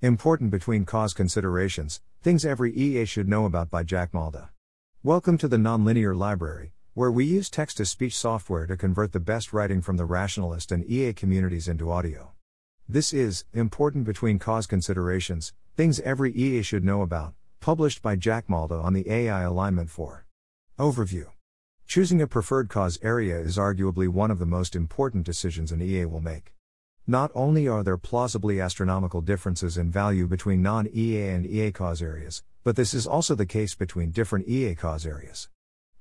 Important Between Cause Considerations Things Every EA Should Know About by Jack Malde. Welcome to the Nonlinear Library, where we use text to speech software to convert the best writing from the rationalist and EA communities into audio. This is Important Between Cause Considerations Things Every EA Should Know About, published by Jack Malde on the AI Alignment 4. Overview Choosing a preferred cause area is arguably one of the most important decisions an EA will make. Not only are there plausibly astronomical differences in value between non EA and EA cause areas, but this is also the case between different EA cause areas.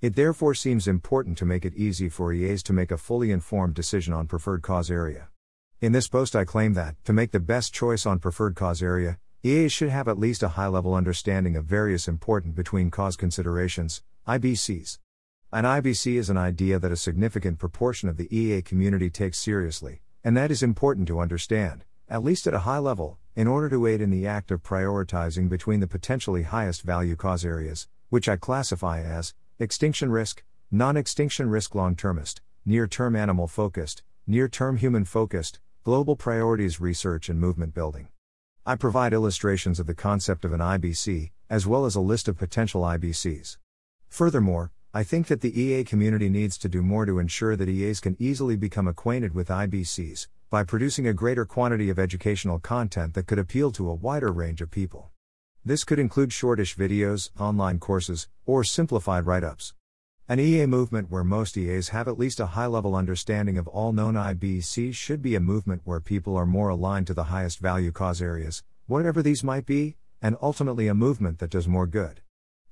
It therefore seems important to make it easy for EAs to make a fully informed decision on preferred cause area. In this post, I claim that, to make the best choice on preferred cause area, EAs should have at least a high level understanding of various important between cause considerations, IBCs. An IBC is an idea that a significant proportion of the EA community takes seriously, and that is important to understand, at least at a high level, in order to aid in the act of prioritizing between the potentially highest value cause areas, which I classify as extinction risk, non extinction risk long termist, near term animal focused, near term human focused, global priorities research and movement building. I provide illustrations of the concept of an IBC, as well as a list of potential IBCs. Furthermore, I think that the EA community needs to do more to ensure that EAs can easily become acquainted with IBCs, by producing a greater quantity of educational content that could appeal to a wider range of people. This could include shortish videos, online courses, or simplified write ups. An EA movement where most EAs have at least a high level understanding of all known IBCs should be a movement where people are more aligned to the highest value cause areas, whatever these might be, and ultimately a movement that does more good.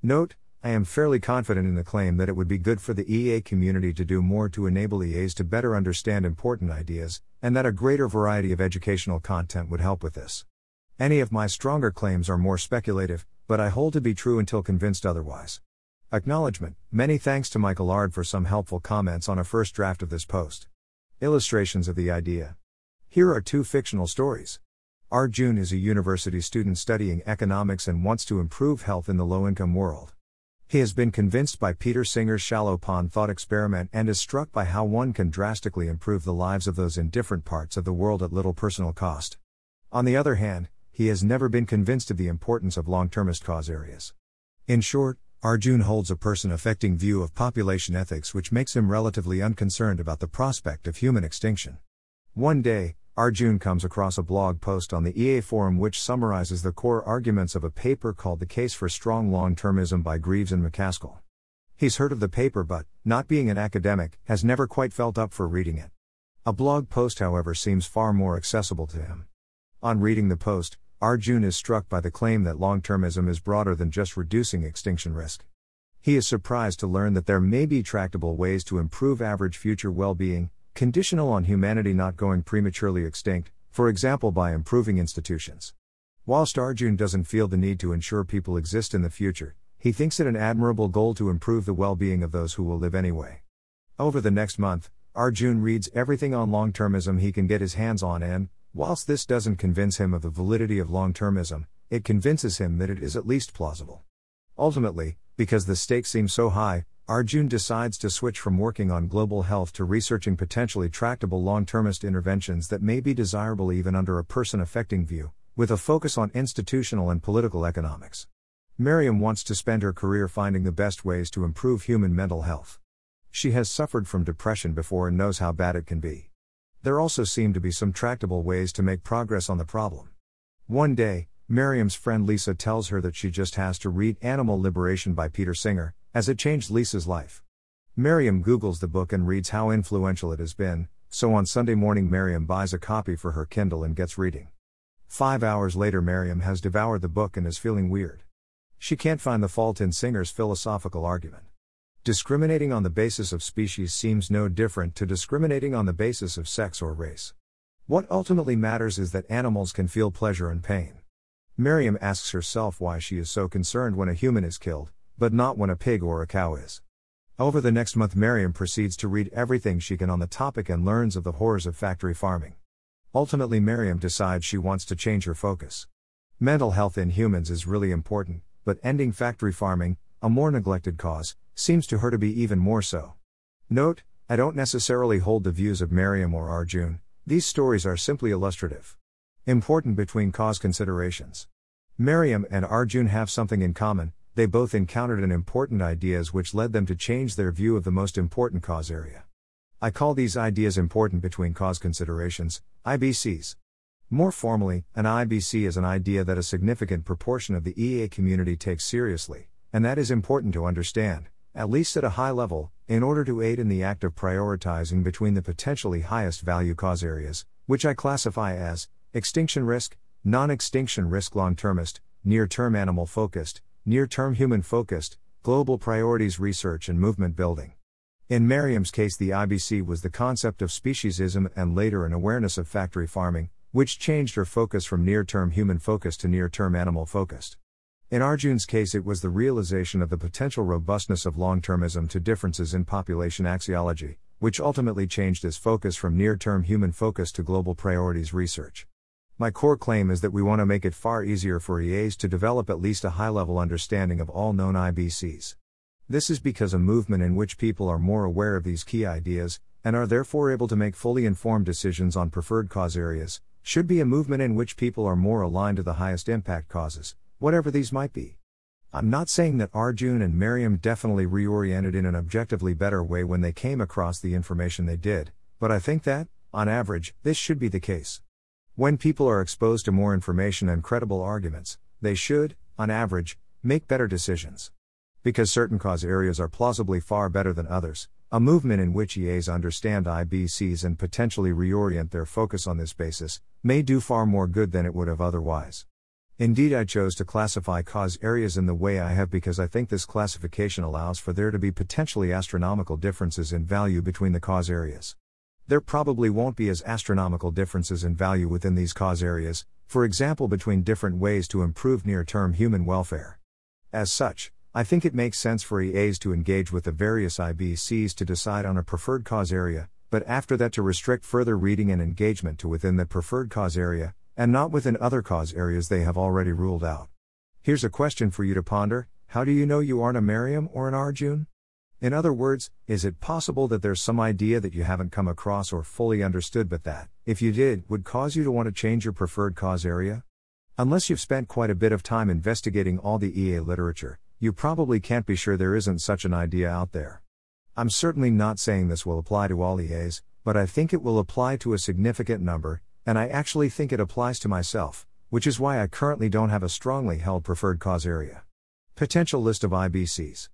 Note, I am fairly confident in the claim that it would be good for the EA community to do more to enable EAs to better understand important ideas, and that a greater variety of educational content would help with this. Any of my stronger claims are more speculative, but I hold to be true until convinced otherwise. Acknowledgement Many thanks to Michael Aird for some helpful comments on a first draft of this post. Illustrations of the idea. Here are two fictional stories. Arjun is a university student studying economics and wants to improve health in the low income world. He has been convinced by Peter Singer's shallow pond thought experiment and is struck by how one can drastically improve the lives of those in different parts of the world at little personal cost. On the other hand, he has never been convinced of the importance of long termist cause areas. In short, Arjun holds a person affecting view of population ethics which makes him relatively unconcerned about the prospect of human extinction. One day, Arjun comes across a blog post on the EA forum which summarizes the core arguments of a paper called The Case for Strong Long Termism by Greaves and MacAskill. He's heard of the paper but, not being an academic, has never quite felt up for reading it. A blog post, however, seems far more accessible to him. On reading the post, Arjun is struck by the claim that long termism is broader than just reducing extinction risk. He is surprised to learn that there may be tractable ways to improve average future well being, conditional on humanity not going prematurely extinct, for example by improving institutions. Whilst Arjun doesn't feel the need to ensure people exist in the future, he thinks it an admirable goal to improve the well being of those who will live anyway. Over the next month, Arjun reads everything on long termism he can get his hands on, and, whilst this doesn't convince him of the validity of long termism, it convinces him that it is at least plausible. Ultimately, because the stakes seem so high, Arjun decides to switch from working on global health to researching potentially tractable long termist interventions that may be desirable even under a person affecting view, with a focus on institutional and political economics. Miriam wants to spend her career finding the best ways to improve human mental health. She has suffered from depression before and knows how bad it can be. There also seem to be some tractable ways to make progress on the problem. One day, Miriam's friend Lisa tells her that she just has to read Animal Liberation by Peter Singer, as it changed Lisa's life. Miriam Googles the book and reads how influential it has been, so on Sunday morning, Miriam buys a copy for her Kindle and gets reading. Five hours later, Miriam has devoured the book and is feeling weird. She can't find the fault in Singer's philosophical argument. Discriminating on the basis of species seems no different to discriminating on the basis of sex or race. What ultimately matters is that animals can feel pleasure and pain. Miriam asks herself why she is so concerned when a human is killed, but not when a pig or a cow is. Over the next month, Miriam proceeds to read everything she can on the topic and learns of the horrors of factory farming. Ultimately, Miriam decides she wants to change her focus. Mental health in humans is really important, but ending factory farming, a more neglected cause, seems to her to be even more so. Note, I don't necessarily hold the views of Miriam or Arjun, these stories are simply illustrative. Important between cause considerations. Miriam and Arjun have something in common, they both encountered an important ideas which led them to change their view of the most important cause area. I call these ideas important between cause considerations, IBCs. More formally, an IBC is an idea that a significant proportion of the EA community takes seriously, and that is important to understand, at least at a high level, in order to aid in the act of prioritizing between the potentially highest value cause areas, which I classify as extinction risk, non extinction risk long termist, near term animal focused, near term human focused, global priorities research and movement building. In Miriam's case, the IBC was the concept of speciesism and later an awareness of factory farming, which changed her focus from near term human focused to near term animal focused. In Arjun's case, it was the realization of the potential robustness of long termism to differences in population axiology, which ultimately changed his focus from near term human focus to global priorities research. My core claim is that we want to make it far easier for EAs to develop at least a high level understanding of all known IBCs. This is because a movement in which people are more aware of these key ideas, and are therefore able to make fully informed decisions on preferred cause areas, should be a movement in which people are more aligned to the highest impact causes, whatever these might be. I'm not saying that Arjun and Miriam definitely reoriented in an objectively better way when they came across the information they did, but I think that, on average, this should be the case. When people are exposed to more information and credible arguments, they should, on average, make better decisions. Because certain cause areas are plausibly far better than others, a movement in which EAs understand IBCs and potentially reorient their focus on this basis may do far more good than it would have otherwise. Indeed, I chose to classify cause areas in the way I have because I think this classification allows for there to be potentially astronomical differences in value between the cause areas. There probably won't be as astronomical differences in value within these cause areas, for example, between different ways to improve near term human welfare. As such, I think it makes sense for EAs to engage with the various IBCs to decide on a preferred cause area, but after that to restrict further reading and engagement to within the preferred cause area, and not within other cause areas they have already ruled out. Here's a question for you to ponder How do you know you aren't a Miriam or an Arjun? In other words, is it possible that there's some idea that you haven't come across or fully understood, but that, if you did, would cause you to want to change your preferred cause area? Unless you've spent quite a bit of time investigating all the EA literature, you probably can't be sure there isn't such an idea out there. I'm certainly not saying this will apply to all EAs, but I think it will apply to a significant number, and I actually think it applies to myself, which is why I currently don't have a strongly held preferred cause area. Potential list of IBCs.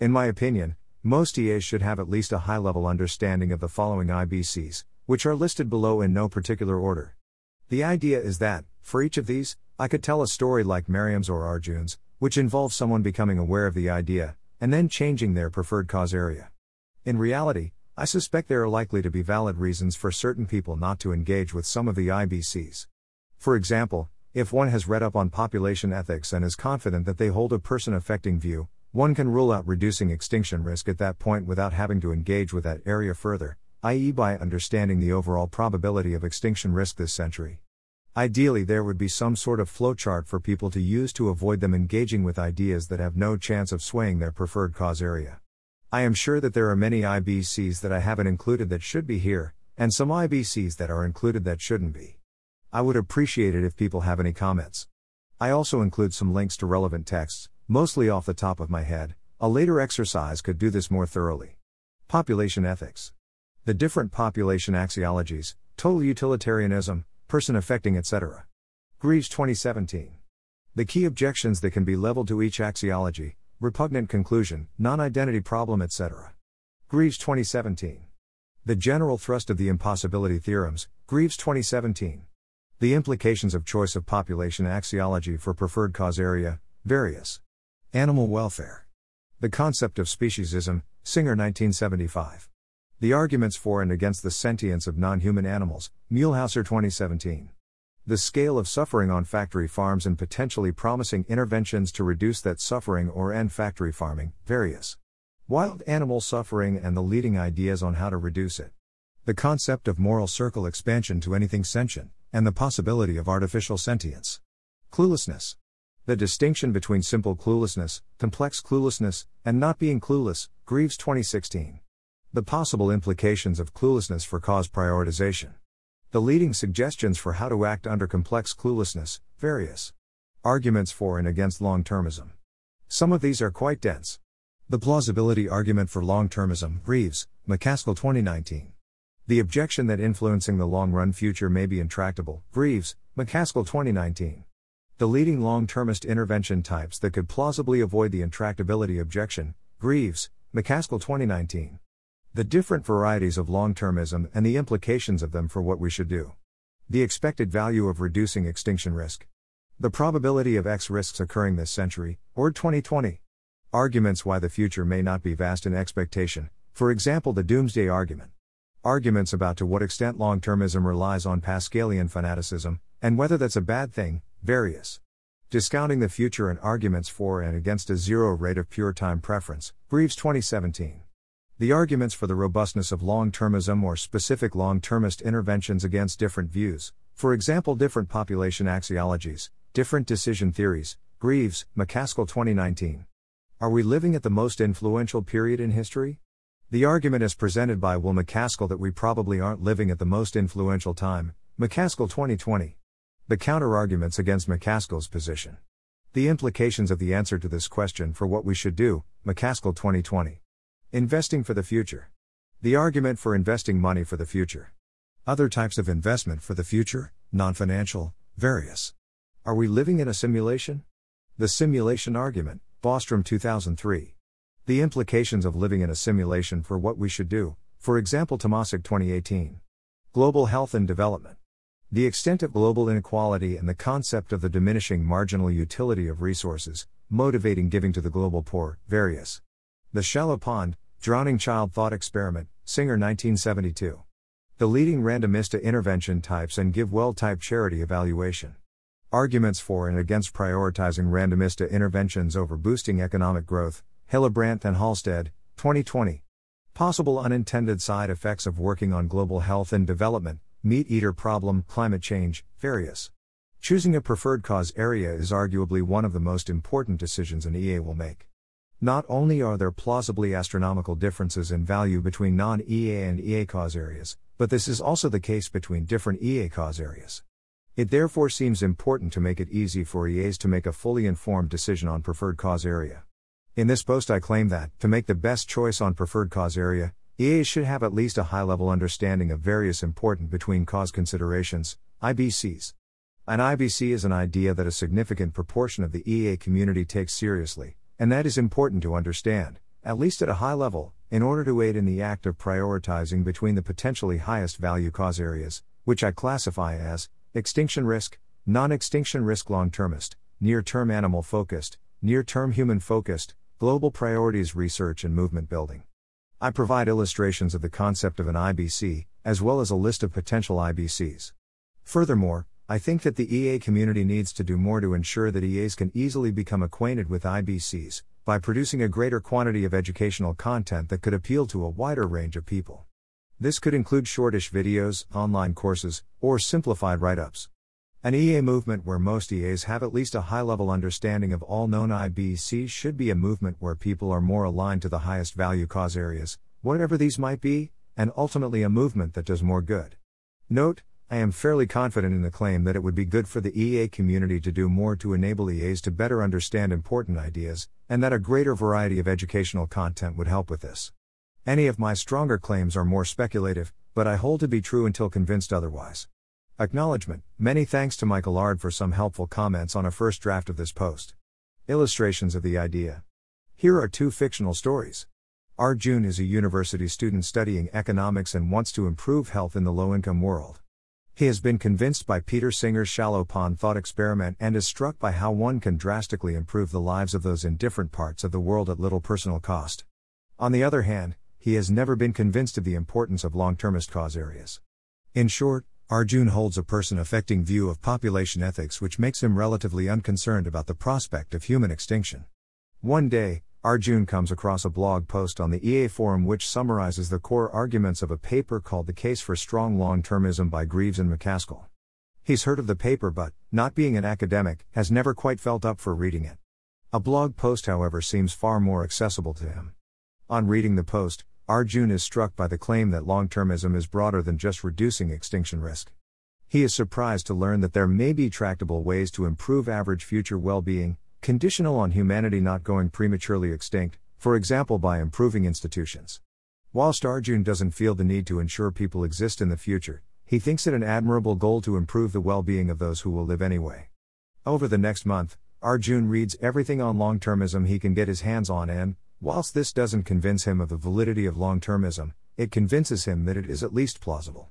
In my opinion, most EAs should have at least a high level understanding of the following IBCs, which are listed below in no particular order. The idea is that, for each of these, I could tell a story like Miriam's or Arjun's, which involves someone becoming aware of the idea, and then changing their preferred cause area. In reality, I suspect there are likely to be valid reasons for certain people not to engage with some of the IBCs. For example, if one has read up on population ethics and is confident that they hold a person affecting view, one can rule out reducing extinction risk at that point without having to engage with that area further, i.e., by understanding the overall probability of extinction risk this century. Ideally, there would be some sort of flowchart for people to use to avoid them engaging with ideas that have no chance of swaying their preferred cause area. I am sure that there are many IBCs that I haven't included that should be here, and some IBCs that are included that shouldn't be. I would appreciate it if people have any comments. I also include some links to relevant texts, mostly off the top of my head, a later exercise could do this more thoroughly. Population ethics. The different population axiologies, total utilitarianism, person affecting, etc. Greaves 2017. The key objections that can be leveled to each axiology, repugnant conclusion, non identity problem, etc. Greaves 2017. The general thrust of the impossibility theorems, Greaves 2017. The implications of choice of population axiology for preferred cause area, various. Animal welfare. The concept of speciesism, Singer 1975. The arguments for and against the sentience of non human animals, Muehlhauser 2017. The scale of suffering on factory farms and potentially promising interventions to reduce that suffering or end factory farming, various. Wild animal suffering and the leading ideas on how to reduce it. The concept of moral circle expansion to anything sentient, and the possibility of artificial sentience. Cluelessness. The distinction between simple cluelessness, complex cluelessness, and not being clueless, Greaves 2016. The possible implications of cluelessness for cause prioritization. The leading suggestions for how to act under complex cluelessness, various arguments for and against long termism. Some of these are quite dense. The plausibility argument for long termism, Greaves, MacAskill 2019. The objection that influencing the long run future may be intractable, Greaves, MacAskill 2019. The leading long termist intervention types that could plausibly avoid the intractability objection, Greaves, MacAskill 2019. The different varieties of long termism and the implications of them for what we should do. The expected value of reducing extinction risk. The probability of X risks occurring this century, Ord 2020. Arguments why the future may not be vast in expectation, for example, the doomsday argument. Arguments about to what extent long termism relies on Pascalian fanaticism, and whether that's a bad thing, various. Discounting the future and arguments for and against a zero rate of pure time preference, Greaves 2017. The arguments for the robustness of long termism or specific long termist interventions against different views, for example, different population axiologies, different decision theories, Greaves, MacAskill 2019. Are we living at the most influential period in history? The argument is presented by Will MacAskill that we probably aren't living at the most influential time, MacAskill 2020. The counter-arguments against MacAskill's position. The implications of the answer to this question for what we should do, MacAskill 2020. Investing for the future. The argument for investing money for the future. Other types of investment for the future, non financial, various. Are we living in a simulation? The simulation argument, Bostrom 2003. The implications of living in a simulation for what we should do, for example, Tomasik 2018. Global health and development. The extent of global inequality and the concept of the diminishing marginal utility of resources, motivating giving to the global poor, various. The Shallow Pond, Drowning Child Thought Experiment, Singer 1972. The leading randomista intervention types and GiveWell type charity evaluation. Arguments for and against prioritizing randomista interventions over boosting economic growth, Hillebrandt and Halstead, 2020. Possible unintended side effects of working on global health and development, meat eater problem, climate change, various. Choosing a preferred cause area is arguably one of the most important decisions an EA will make. Not only are there plausibly astronomical differences in value between non EA and EA cause areas, but this is also the case between different EA cause areas. It therefore seems important to make it easy for EAs to make a fully informed decision on preferred cause area. In this post, I claim that, to make the best choice on preferred cause area, EAs should have at least a high level understanding of various important between cause considerations, IBCs. An IBC is an idea that a significant proportion of the EA community takes seriously, and that is important to understand, at least at a high level, in order to aid in the act of prioritizing between the potentially highest value cause areas, which I classify as extinction risk, non extinction risk long termist, near term animal focused, near term human focused, global priorities research and movement building. I provide illustrations of the concept of an IBC, as well as a list of potential IBCs. Furthermore, I think that the EA community needs to do more to ensure that EAs can easily become acquainted with IBCs, by producing a greater quantity of educational content that could appeal to a wider range of people. This could include shortish videos, online courses, or simplified write ups. An EA movement where most EAs have at least a high level understanding of all known IBCs should be a movement where people are more aligned to the highest value cause areas, whatever these might be, and ultimately a movement that does more good. Note, I am fairly confident in the claim that it would be good for the EA community to do more to enable EAs to better understand important ideas, and that a greater variety of educational content would help with this. Any of my stronger claims are more speculative, but I hold to be true until convinced otherwise. Acknowledgement Many thanks to Michael Aird for some helpful comments on a first draft of this post. Illustrations of the idea. Here are two fictional stories. Arjun is a university student studying economics and wants to improve health in the low income world. He has been convinced by Peter Singer's shallow pond thought experiment and is struck by how one can drastically improve the lives of those in different parts of the world at little personal cost. On the other hand, he has never been convinced of the importance of long termist cause areas. In short, Arjun holds a person affecting view of population ethics which makes him relatively unconcerned about the prospect of human extinction. One day, Arjun comes across a blog post on the EA forum which summarizes the core arguments of a paper called The Case for Strong Long Termism by Greaves and MacAskill. He's heard of the paper but, not being an academic, has never quite felt up for reading it. A blog post, however, seems far more accessible to him. On reading the post, Arjun is struck by the claim that long termism is broader than just reducing extinction risk. He is surprised to learn that there may be tractable ways to improve average future well being, conditional on humanity not going prematurely extinct, for example by improving institutions. Whilst Arjun doesn't feel the need to ensure people exist in the future, he thinks it an admirable goal to improve the well being of those who will live anyway. Over the next month, Arjun reads everything on long termism he can get his hands on, and, whilst this doesn't convince him of the validity of long termism, it convinces him that it is at least plausible.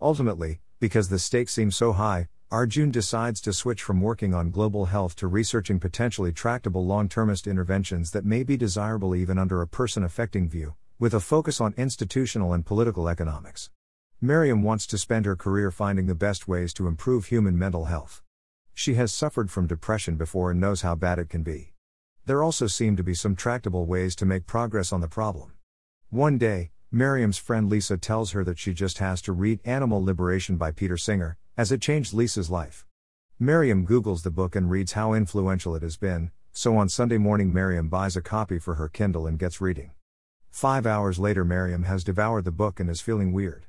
Ultimately, because the stakes seem so high, Arjun decides to switch from working on global health to researching potentially tractable long termist interventions that may be desirable even under a person affecting view, with a focus on institutional and political economics. Miriam wants to spend her career finding the best ways to improve human mental health. She has suffered from depression before and knows how bad it can be. There also seem to be some tractable ways to make progress on the problem. One day, Miriam's friend Lisa tells her that she just has to read Animal Liberation by Peter Singer, as it changed Lisa's life. Miriam Googles the book and reads how influential it has been, so on Sunday morning, Miriam buys a copy for her Kindle and gets reading. Five hours later, Miriam has devoured the book and is feeling weird.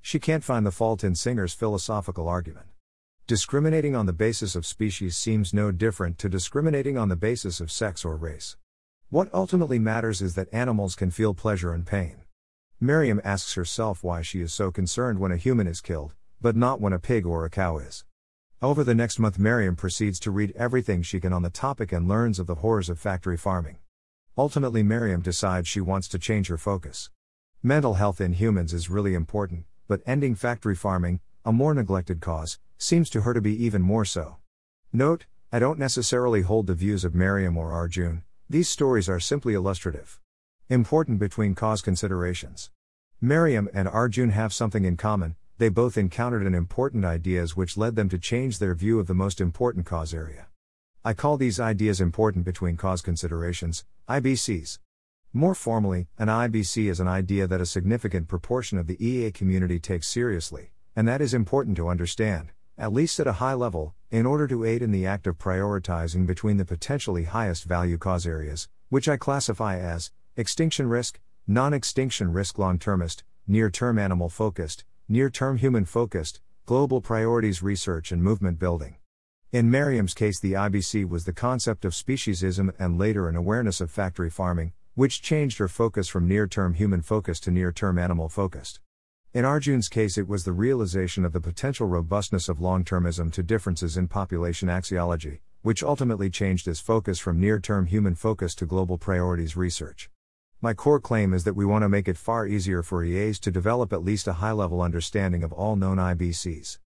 She can't find the fault in Singer's philosophical argument. Discriminating on the basis of species seems no different to discriminating on the basis of sex or race. What ultimately matters is that animals can feel pleasure and pain. Miriam asks herself why she is so concerned when a human is killed, but not when a pig or a cow is. Over the next month, Miriam proceeds to read everything she can on the topic and learns of the horrors of factory farming. Ultimately, Miriam decides she wants to change her focus. Mental health in humans is really important, but ending factory farming, a more neglected cause, seems to her to be even more so. Note, I don't necessarily hold the views of Miriam or Arjun, these stories are simply illustrative. Important between cause considerations. Miriam and Arjun have something in common, they both encountered an important ideas which led them to change their view of the most important cause area. I call these ideas important between cause considerations, IBCs. More formally, an IBC is an idea that a significant proportion of the EA community takes seriously, and that is important to understand, at least at a high level, in order to aid in the act of prioritizing between the potentially highest value cause areas, which I classify as Extinction risk, non extinction risk long termist, near term animal focused, near term human focused, global priorities research and movement building. In Miriam's case, the IBC was the concept of speciesism and later an awareness of factory farming, which changed her focus from near term human focused to near term animal focused. In Arjun's case, it was the realization of the potential robustness of long termism to differences in population axiology, which ultimately changed his focus from near term human focus to global priorities research. My core claim is that we want to make it far easier for EAs to develop at least a high level understanding of all known IBCs.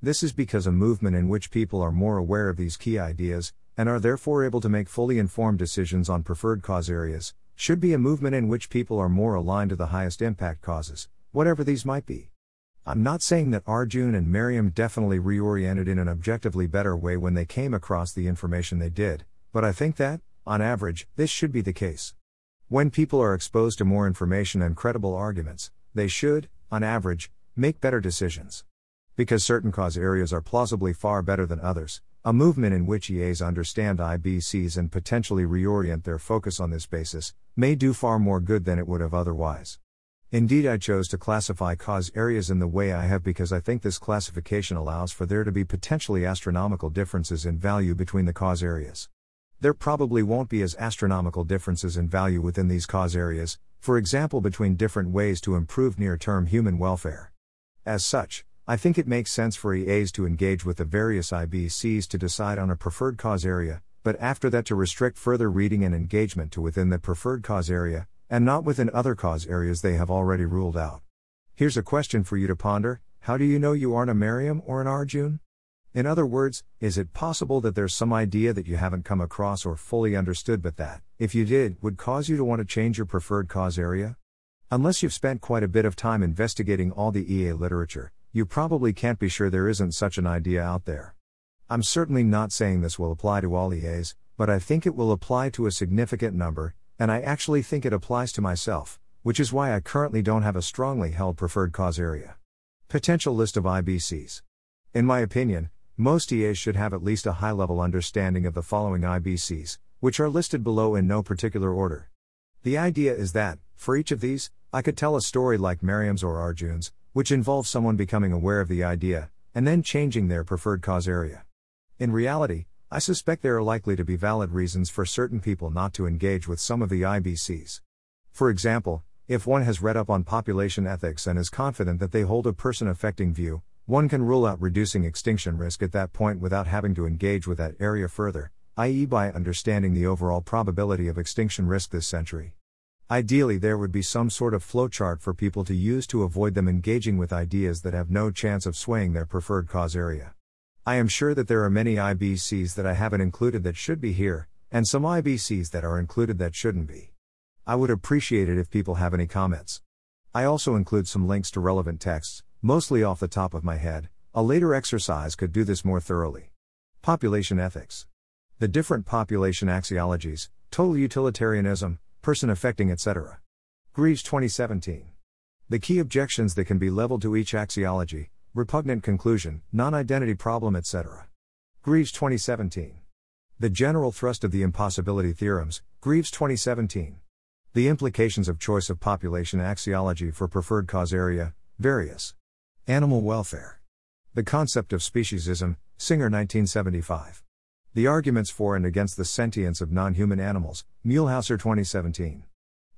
This is because a movement in which people are more aware of these key ideas, and are therefore able to make fully informed decisions on preferred cause areas, should be a movement in which people are more aligned to the highest impact causes, whatever these might be. I'm not saying that Arjun and Miriam definitely reoriented in an objectively better way when they came across the information they did, but I think that, on average, this should be the case. When people are exposed to more information and credible arguments, they should, on average, make better decisions. Because certain cause areas are plausibly far better than others, a movement in which EAs understand IBCs and potentially reorient their focus on this basis may do far more good than it would have otherwise. Indeed, I chose to classify cause areas in the way I have because I think this classification allows for there to be potentially astronomical differences in value between the cause areas. There probably won't be as astronomical differences in value within these cause areas, for example, between different ways to improve near term human welfare. As such, I think it makes sense for EAs to engage with the various IBCs to decide on a preferred cause area, but after that to restrict further reading and engagement to within the preferred cause area, and not within other cause areas they have already ruled out. Here's a question for you to ponder How do you know you aren't a Miriam or an Arjun? In other words, is it possible that there's some idea that you haven't come across or fully understood, but that, if you did, would cause you to want to change your preferred cause area? Unless you've spent quite a bit of time investigating all the EA literature, you probably can't be sure there isn't such an idea out there. I'm certainly not saying this will apply to all EAs, but I think it will apply to a significant number, and I actually think it applies to myself, which is why I currently don't have a strongly held preferred cause area. Potential list of IBCs. In my opinion, most EAs should have at least a high level understanding of the following IBCs, which are listed below in no particular order. The idea is that, for each of these, I could tell a story like Miriam's or Arjun's, which involves someone becoming aware of the idea, and then changing their preferred cause area. In reality, I suspect there are likely to be valid reasons for certain people not to engage with some of the IBCs. For example, if one has read up on population ethics and is confident that they hold a person affecting view, one can rule out reducing extinction risk at that point without having to engage with that area further, i.e., by understanding the overall probability of extinction risk this century. Ideally, there would be some sort of flowchart for people to use to avoid them engaging with ideas that have no chance of swaying their preferred cause area. I am sure that there are many IBCs that I haven't included that should be here, and some IBCs that are included that shouldn't be. I would appreciate it if people have any comments. I also include some links to relevant texts, mostly off the top of my head. A later exercise could do this more thoroughly. Population ethics. The different population axiologies, total utilitarianism, person affecting, etc. Greaves 2017. The key objections that can be leveled to each axiology, repugnant conclusion, non identity problem, etc. Greaves 2017. The general thrust of the impossibility theorems, Greaves 2017. The implications of choice of population axiology for preferred cause area, various. Animal welfare. The concept of speciesism, Singer 1975. The arguments for and against the sentience of non human animals, Muehlhauser 2017.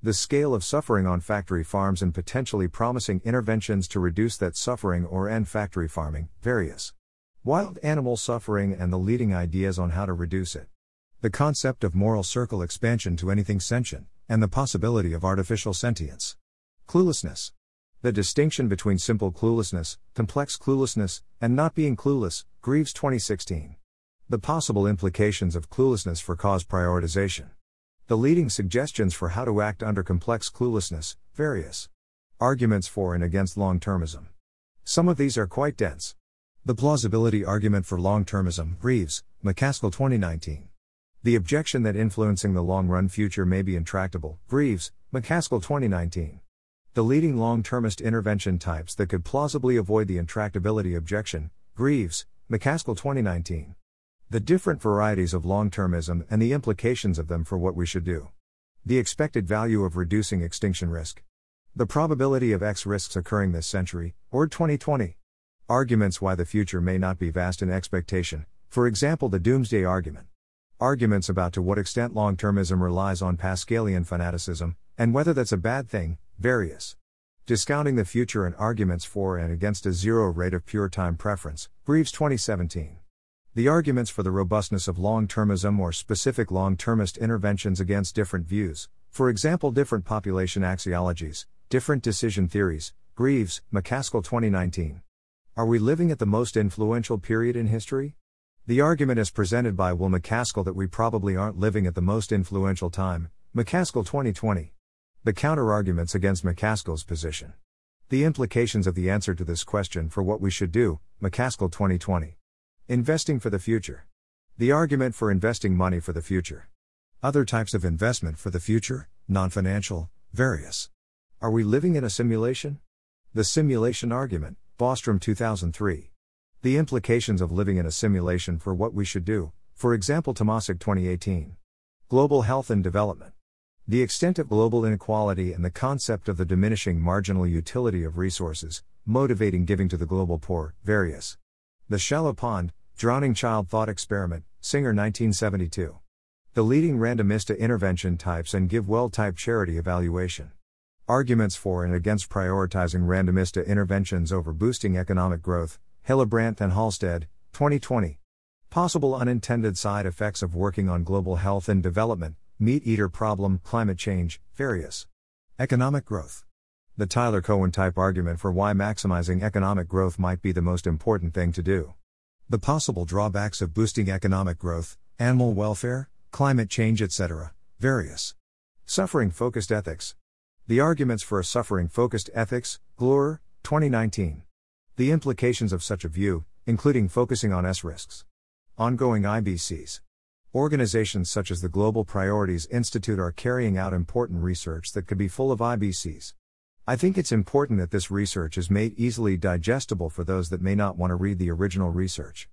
The scale of suffering on factory farms and potentially promising interventions to reduce that suffering or end factory farming, various. Wild animal suffering and the leading ideas on how to reduce it. The concept of moral circle expansion to anything sentient, and the possibility of artificial sentience. Cluelessness. The distinction between simple cluelessness, complex cluelessness, and not being clueless, Greaves 2016. The possible implications of cluelessness for cause prioritization. The leading suggestions for how to act under complex cluelessness, various arguments for and against long termism. Some of these are quite dense. The plausibility argument for long termism, Greaves, MacAskill 2019. The objection that influencing the long run future may be intractable, Greaves, MacAskill 2019. The leading long termist intervention types that could plausibly avoid the intractability objection, Greaves, MacAskill 2019 the different varieties of long termism and the implications of them for what we should do. The expected value of reducing extinction risk. The probability of X risks occurring this century, Ord 2020. Arguments why the future may not be vast in expectation, for example, the doomsday argument. Arguments about to what extent long termism relies on Pascalian fanaticism, and whether that's a bad thing, various. Discounting the future and arguments for and against a zero rate of pure time preference, Greaves 2017. The arguments for the robustness of long termism or specific long termist interventions against different views, for example, different population axiologies, different decision theories, Greaves, MacAskill 2019. Are we living at the most influential period in history? The argument is presented by Will MacAskill that we probably aren't living at the most influential time, MacAskill 2020. The counter-arguments against MacAskill's position. The implications of the answer to this question for what we should do, MacAskill 2020. Investing for the future. The argument for investing money for the future. Other types of investment for the future, non financial, various. Are we living in a simulation? The simulation argument, Bostrom 2003. The implications of living in a simulation for what we should do, for example, Tomasik 2018. Global health and development. The extent of global inequality and the concept of the diminishing marginal utility of resources, motivating giving to the global poor, various. The Shallow Pond, Drowning Child Thought Experiment, Singer 1972. The leading randomista intervention types and GiveWell type charity evaluation. Arguments for and against prioritizing randomista interventions over boosting economic growth, Hillebrandt and Halstead, 2020. Possible unintended side effects of working on global health and development, meat eater problem, climate change, various. Economic growth. The Tyler Cowen type argument for why maximizing economic growth might be the most important thing to do. The possible drawbacks of boosting economic growth, animal welfare, climate change, etc., various. Suffering focused ethics. The arguments for a suffering focused ethics, Gloor, 2019. The implications of such a view, including focusing on S risks. Ongoing IBCs. Organizations such as the Global Priorities Institute are carrying out important research that could be full of IBCs. I think it's important that this research is made easily digestible for those that may not want to read the original research.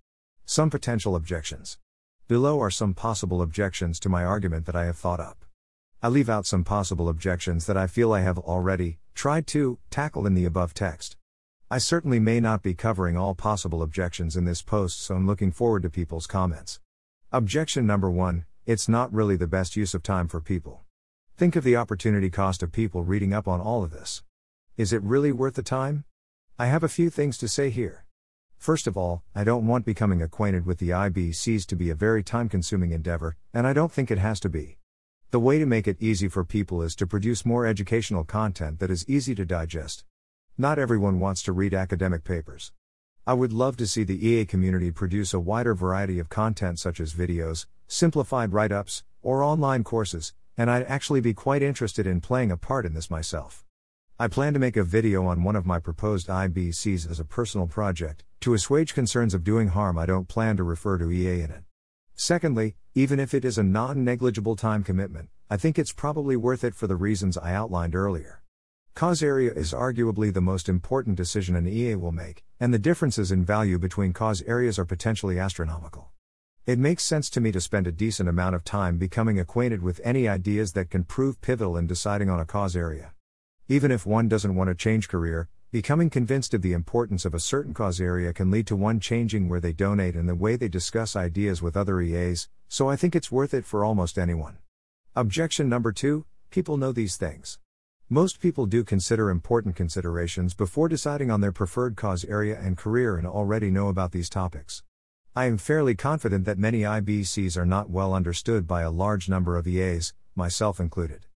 Some potential objections. Below are some possible objections to my argument that I have thought up. I leave out some possible objections that I feel I have already tried to tackle in the above text. I certainly may not be covering all possible objections in this post, so I'm looking forward to people's comments. Objection number one it's not really the best use of time for people. Think of the opportunity cost of people reading up on all of this. Is it really worth the time? I have a few things to say here. First of all, I don't want becoming acquainted with the IBCs to be a very time consuming endeavor, and I don't think it has to be. The way to make it easy for people is to produce more educational content that is easy to digest. Not everyone wants to read academic papers. I would love to see the EA community produce a wider variety of content such as videos, simplified write ups, or online courses, and I'd actually be quite interested in playing a part in this myself. I plan to make a video on one of my proposed IBCs as a personal project, to assuage concerns of doing harm, I don't plan to refer to EA in it. Secondly, even if it is a non negligible time commitment, I think it's probably worth it for the reasons I outlined earlier. Cause area is arguably the most important decision an EA will make, and the differences in value between cause areas are potentially astronomical. It makes sense to me to spend a decent amount of time becoming acquainted with any ideas that can prove pivotal in deciding on a cause area. Even if one doesn't want to change career, becoming convinced of the importance of a certain cause area can lead to one changing where they donate and the way they discuss ideas with other EAs, so I think it's worth it for almost anyone. Objection number two people know these things. Most people do consider important considerations before deciding on their preferred cause area and career and already know about these topics. I am fairly confident that many IBCs are not well understood by a large number of EAs, myself included.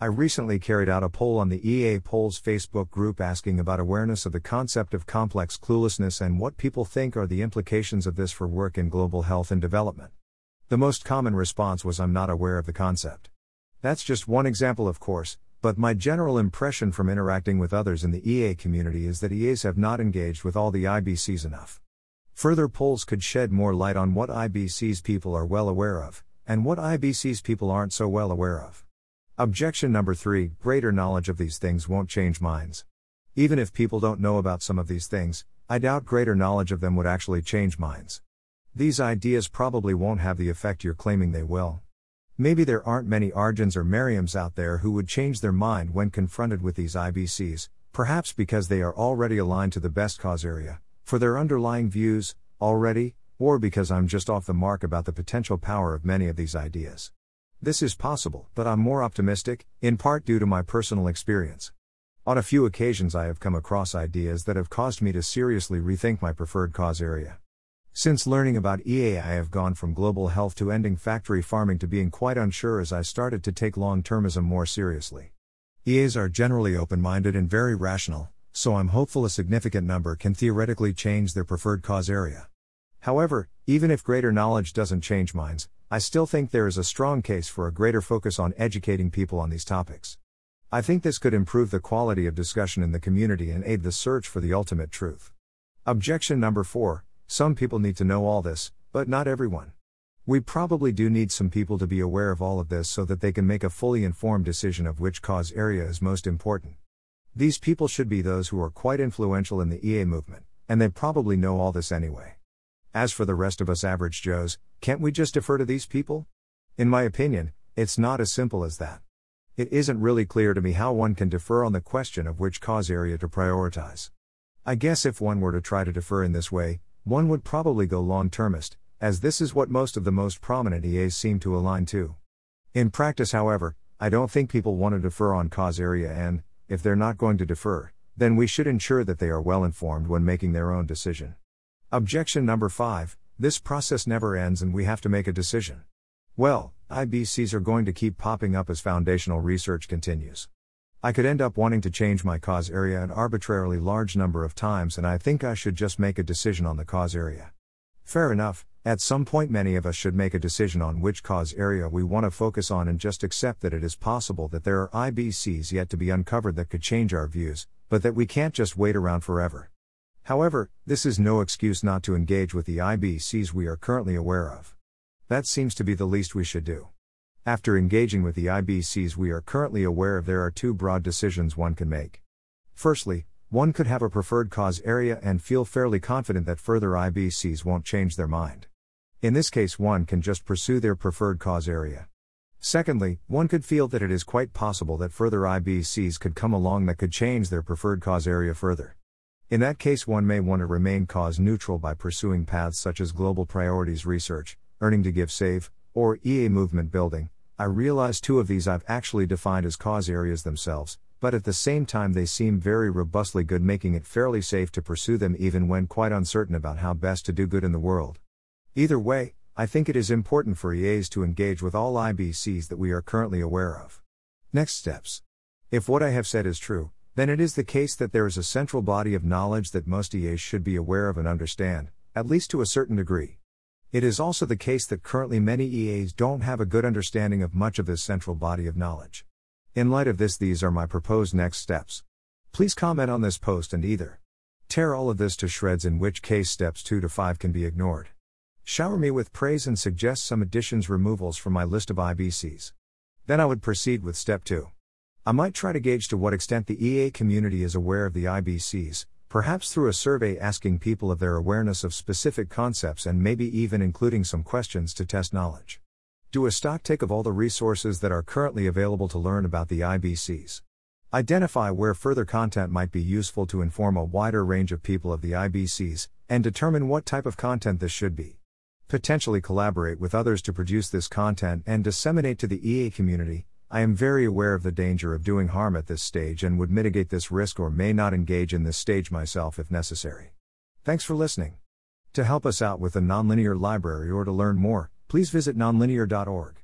I recently carried out a poll on the EA Polls Facebook group asking about awareness of the concept of complex cluelessness and what people think are the implications of this for work in global health and development. The most common response was I'm not aware of the concept. That's just one example, of course, but my general impression from interacting with others in the EA community is that EAs have not engaged with all the IBCs enough. Further polls could shed more light on what IBCs people are well aware of, and what IBCs people aren't so well aware of. Objection number three greater knowledge of these things won't change minds. Even if people don't know about some of these things, I doubt greater knowledge of them would actually change minds. These ideas probably won't have the effect you're claiming they will. Maybe there aren't many Arjuns or Miriams out there who would change their mind when confronted with these IBCs, perhaps because they are already aligned to the best cause area, for their underlying views, already, or because I'm just off the mark about the potential power of many of these ideas. This is possible, but I'm more optimistic, in part due to my personal experience. On a few occasions, I have come across ideas that have caused me to seriously rethink my preferred cause area. Since learning about EA, I have gone from global health to ending factory farming to being quite unsure as I started to take long termism more seriously. EAs are generally open minded and very rational, so I'm hopeful a significant number can theoretically change their preferred cause area. However, even if greater knowledge doesn't change minds, I still think there is a strong case for a greater focus on educating people on these topics. I think this could improve the quality of discussion in the community and aid the search for the ultimate truth. Objection number 4 Some people need to know all this, but not everyone. We probably do need some people to be aware of all of this so that they can make a fully informed decision of which cause area is most important. These people should be those who are quite influential in the EA movement, and they probably know all this anyway. As for the rest of us average Joes, can't we just defer to these people? In my opinion, it's not as simple as that. It isn't really clear to me how one can defer on the question of which cause area to prioritize. I guess if one were to try to defer in this way, one would probably go long termist, as this is what most of the most prominent EAs seem to align to. In practice, however, I don't think people want to defer on cause area, and, if they're not going to defer, then we should ensure that they are well informed when making their own decision. Objection number 5 this process never ends and we have to make a decision. Well, IBCs are going to keep popping up as foundational research continues. I could end up wanting to change my cause area an arbitrarily large number of times, and I think I should just make a decision on the cause area. Fair enough, at some point, many of us should make a decision on which cause area we want to focus on and just accept that it is possible that there are IBCs yet to be uncovered that could change our views, but that we can't just wait around forever. However, this is no excuse not to engage with the IBCs we are currently aware of. That seems to be the least we should do. After engaging with the IBCs we are currently aware of, there are two broad decisions one can make. Firstly, one could have a preferred cause area and feel fairly confident that further IBCs won't change their mind. In this case, one can just pursue their preferred cause area. Secondly, one could feel that it is quite possible that further IBCs could come along that could change their preferred cause area further. In that case, one may want to remain cause neutral by pursuing paths such as global priorities research, earning to give save, or EA movement building. I realize two of these I've actually defined as cause areas themselves, but at the same time they seem very robustly good, making it fairly safe to pursue them even when quite uncertain about how best to do good in the world. Either way, I think it is important for EAs to engage with all IBCs that we are currently aware of. Next steps. If what I have said is true, then it is the case that there is a central body of knowledge that most EAs should be aware of and understand, at least to a certain degree. It is also the case that currently many EAs don't have a good understanding of much of this central body of knowledge. In light of this, these are my proposed next steps. Please comment on this post and either tear all of this to shreds, in which case steps 2 to 5 can be ignored. Shower me with praise and suggest some additions removals from my list of IBCs. Then I would proceed with step 2. I might try to gauge to what extent the EA community is aware of the IBCs, perhaps through a survey asking people of their awareness of specific concepts and maybe even including some questions to test knowledge. Do a stock take of all the resources that are currently available to learn about the IBCs. Identify where further content might be useful to inform a wider range of people of the IBCs, and determine what type of content this should be potentially collaborate with others to produce this content and disseminate to the EA community. I am very aware of the danger of doing harm at this stage and would mitigate this risk or may not engage in this stage myself if necessary. Thanks for listening. To help us out with the Nonlinear Library or to learn more, please visit nonlinear.org.